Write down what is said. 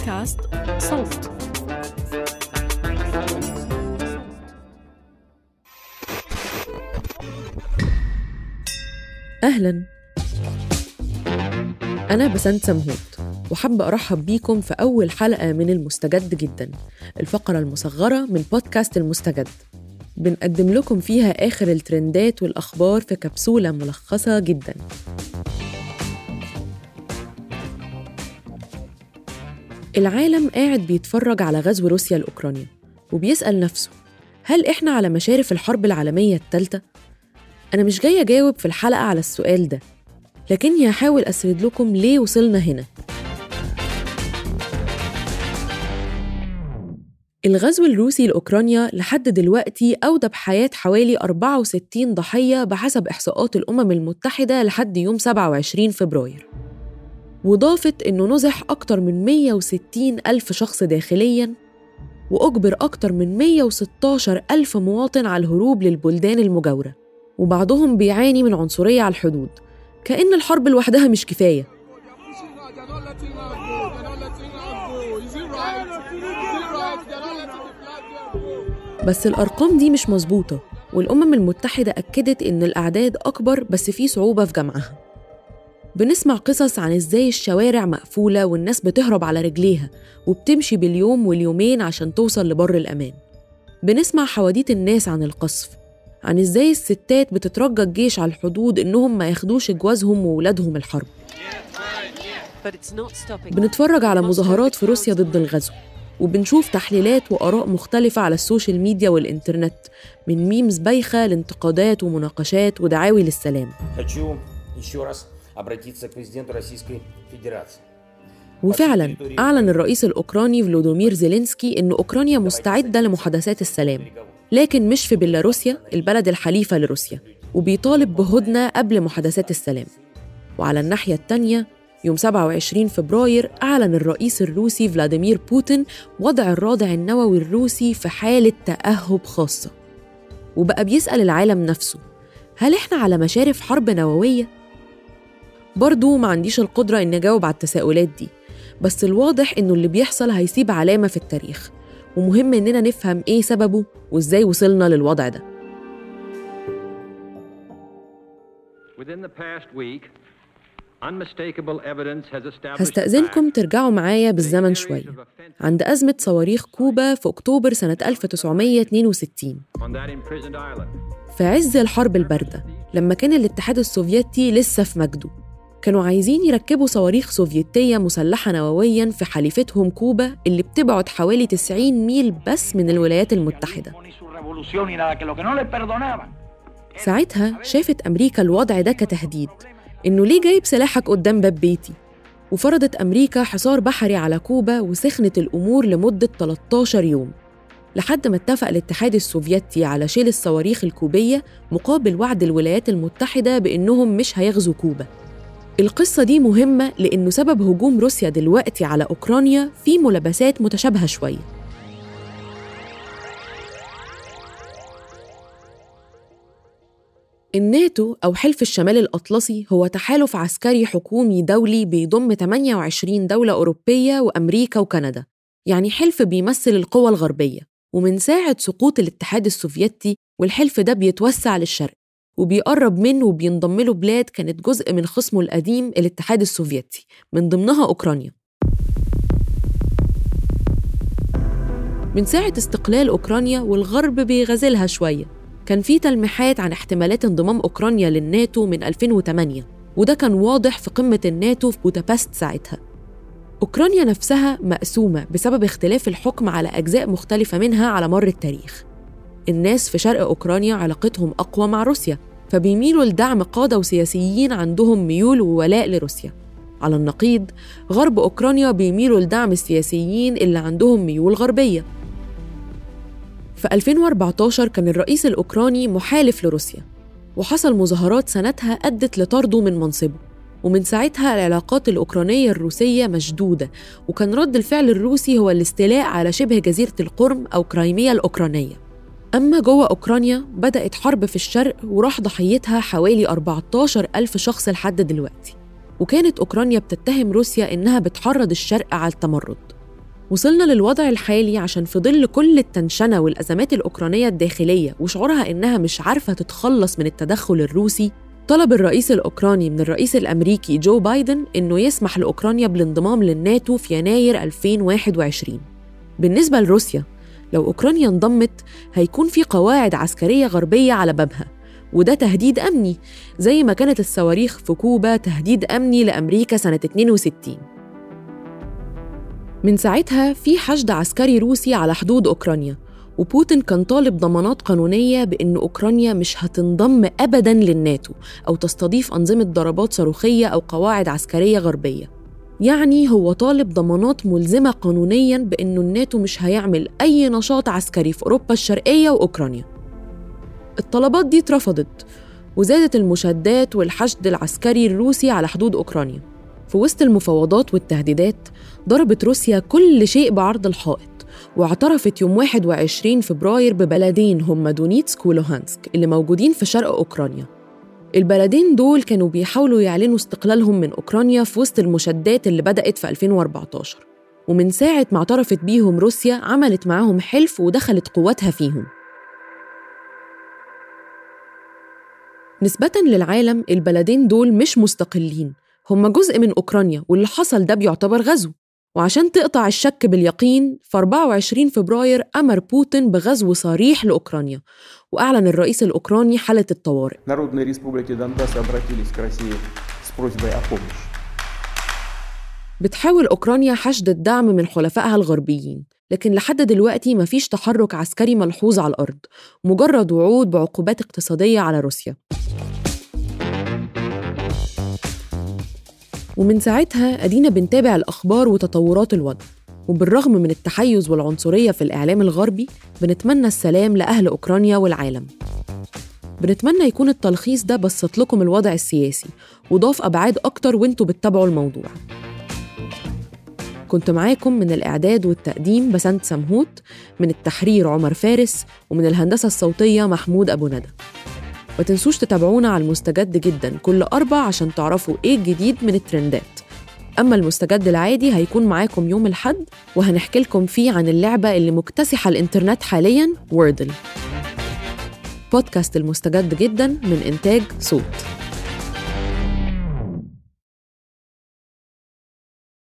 بودكاست صوت. أهلا. أنا بسنت سمهوت وحابة أرحب بيكم في أول حلقة من المستجد جدا الفقرة المصغرة من بودكاست المستجد. بنقدم لكم فيها آخر الترندات والأخبار في كبسولة ملخصة جدا. العالم قاعد بيتفرج على غزو روسيا لأوكرانيا وبيسأل نفسه هل إحنا على مشارف الحرب العالمية الثالثة؟ أنا مش جاية أجاوب في الحلقة على السؤال ده لكني هحاول أسرد لكم ليه وصلنا هنا الغزو الروسي لأوكرانيا لحد دلوقتي أودى بحياة حوالي 64 ضحية بحسب إحصاءات الأمم المتحدة لحد يوم 27 فبراير وضافت إنه نزح أكتر من 160 ألف شخص داخلياً وأجبر أكتر من 116 ألف مواطن على الهروب للبلدان المجاورة وبعضهم بيعاني من عنصرية على الحدود. كأن الحرب لوحدها مش كفاية. بس الأرقام دي مش مظبوطة والأمم المتحدة أكدت إن الأعداد أكبر بس في صعوبة في جمعها. بنسمع قصص عن إزاي الشوارع مقفولة والناس بتهرب على رجليها وبتمشي باليوم واليومين عشان توصل لبر الأمان. بنسمع حواديت الناس عن القصف عن إزاي الستات بتترجى الجيش على الحدود إنهم ما ياخدوش جوازهم وولادهم الحرب. بنتفرج على مظاهرات في روسيا ضد الغزو وبنشوف تحليلات وآراء مختلفة على ال social media والإنترنت من memes بايخة لانتقادات ومناقشات ودعاوي للسلام. وفعلا أعلن الرئيس الأوكراني فولوديمير زيلينسكي أن أوكرانيا مستعدة لمحادثات السلام. لكن مش في بيلاروسيا البلد الحليفة لروسيا. وبيطالب بهدنة قبل محادثات السلام. وعلى الناحية الثانية يوم 27 فبراير أعلن الرئيس الروسي فلاديمير بوتين وضع الرادع النووي الروسي في حالة تأهب خاصة. وبقى بيسأل العالم نفسه هل إحنا على مشارف حرب نووية؟ برضو ما عنديش القدرة إني أجاوب على التساؤلات دي بس الواضح إنه اللي بيحصل هيسيب علامة في التاريخ ومهم إننا نفهم إيه سببه وإزاي وصلنا للوضع ده. هستأذنكم ترجعوا معايا بالزمن شوية عند أزمة صواريخ كوبا في أكتوبر سنة 1962 on that imprisoned island. في عز الحرب الباردة لما كان الاتحاد السوفيتي لسه في مجده. كانوا عايزين يركبوا صواريخ سوفيتية مسلحة نوويا في حليفتهم كوبا اللي بتبعد حوالي 90 ميل بس من الولايات المتحدة. ساعتها شافت أمريكا الوضع ده كتهديد إنه ليه جايب سلاحك قدام باب بيتي؟ وفرضت أمريكا حصار بحري على كوبا وسخنت الأمور لمدة 13 يوم. لحد ما اتفق الاتحاد السوفيتي على شيل الصواريخ الكوبية مقابل وعد الولايات المتحدة بإنهم مش هيغزوا كوبا. القصة دي مهمة لأنه سبب هجوم روسيا دلوقتي على أوكرانيا في ملابسات متشابهة شوية الناتو أو حلف الشمال الأطلسي هو تحالف عسكري حكومي دولي بيضم 28 دولة أوروبية وأمريكا وكندا يعني حلف بيمثل القوى الغربية. ومن ساعة سقوط الاتحاد السوفيتي والحلف ده بيتوسع للشرق. وبيقرب منه وبينضم له بلاد كانت جزء من خصمه القديم الاتحاد السوفيتي من ضمنها أوكرانيا. من ساعة استقلال أوكرانيا والغرب بيغازلها شوية كان في تلميحات عن احتمالات انضمام أوكرانيا للناتو من 2008 وده كان واضح في قمة الناتو في بودابست ساعتها. أوكرانيا نفسها مقسومة بسبب اختلاف الحكم على أجزاء مختلفة منها على مر التاريخ. الناس في شرق أوكرانيا علاقتهم أقوى مع روسيا. فبيميلوا لدعم قادة وسياسيين عندهم ميول وولاء لروسيا. على النقيض غرب أوكرانيا بيميلوا لدعم السياسيين اللي عندهم ميول غربية. في 2014 كان الرئيس الأوكراني محالف لروسيا وحصل مظاهرات سنتها أدت لطرده من منصبه ومن ساعتها العلاقات الأوكرانية الروسية مشدودة وكان رد الفعل الروسي هو الاستيلاء على شبه جزيرة القرم أو كرايميا الأوكرانية. أما جوه أوكرانيا بدأت حرب في الشرق وراح ضحيتها حوالي 14 ألف شخص لحد دلوقتي. وكانت أوكرانيا بتتهم روسيا إنها بتحرض الشرق على التمرد. وصلنا للوضع الحالي عشان في ظل كل التنشنة والأزمات الأوكرانية الداخلية وشعورها إنها مش عارفة تتخلص من التدخل الروسي طلب الرئيس الأوكراني من الرئيس الأمريكي جو بايدن إنه يسمح لأوكرانيا بالانضمام للناتو في يناير 2021 بالنسبة لروسيا لو أوكرانيا انضمت هيكون في قواعد عسكرية غربية على بابها وده تهديد أمني زي ما كانت الصواريخ في كوبا تهديد أمني لأمريكا سنة 62 من ساعتها في حشد عسكري روسي على حدود أوكرانيا وبوتين كان طالب ضمانات قانونية بأن أوكرانيا مش هتنضم أبداً للناتو أو تستضيف أنظمة ضربات صاروخية أو قواعد عسكرية غربية. يعني هو طالب ضمانات ملزمة قانونياً بأنه الناتو مش هيعمل أي نشاط عسكري في أوروبا الشرقية وأوكرانيا. الطلبات دي اترفضت وزادت المشادات والحشد العسكري الروسي على حدود أوكرانيا. في وسط المفاوضات والتهديدات ضربت روسيا كل شيء بعرض الحائط واعترفت يوم 21 فبراير ببلدين هما دونيتسك ولوهانسك اللي موجودين في شرق أوكرانيا. البلدين دول كانوا بيحاولوا يعلنوا استقلالهم من أوكرانيا في وسط المشادات اللي بدأت في 2014 ومن ساعة ما اعترفت بيهم روسيا عملت معاهم حلف ودخلت قواتها فيهم. نسبة للعالم البلدين دول مش مستقلين هم جزء من أوكرانيا واللي حصل ده بيعتبر غزو. وعشان تقطع الشك باليقين في 24 فبراير أمر بوتين بغزو صريح لأوكرانيا. وأعلن الرئيس الأوكراني حالة الطوارئ. بتحاول أوكرانيا حشد الدعم من حلفائها الغربيين لكن لحد دلوقتي مفيش تحرك عسكري ملحوظ على الأرض مجرد وعود بعقوبات اقتصادية على روسيا. ومن ساعتها أدينا بنتابع الأخبار وتطورات الوضع. وبالرغم من التحيز والعنصرية في الإعلام الغربي بنتمنى السلام لأهل أوكرانيا والعالم. بنتمنى يكون التلخيص ده بسط لكم الوضع السياسي وضاف أبعاد أكتر وانتوا بتتابعوا الموضوع. كنت معاكم من الإعداد والتقديم بسنت سمهوت من التحرير عمر فارس ومن الهندسة الصوتية محمود أبو ندى. ما تنسوش تتابعونا على المستجد جدا كل أربع عشان تعرفوا إيه الجديد من الترندات. أما المستجد العادي هيكون معاكم يوم الحد وهنحكي لكم فيه عن اللعبة اللي مكتسحة الإنترنت حاليا ووردل بودكاست المستجد جدا من إنتاج صوت.